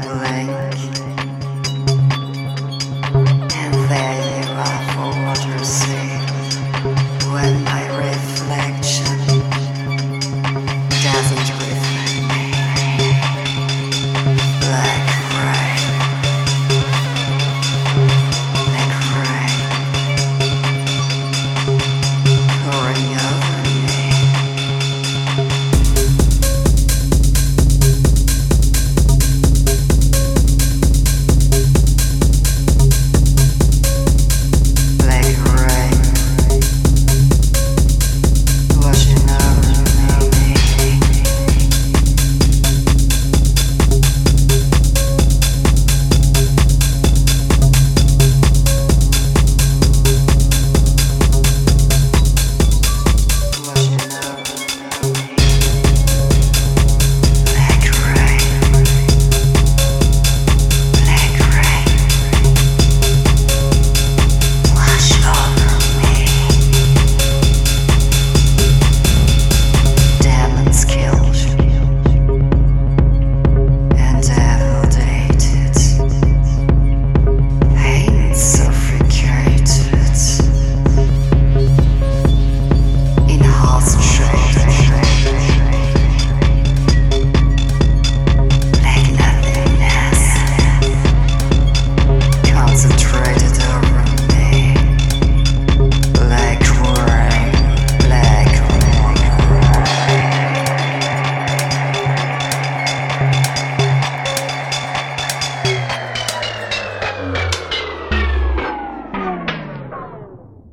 Bye.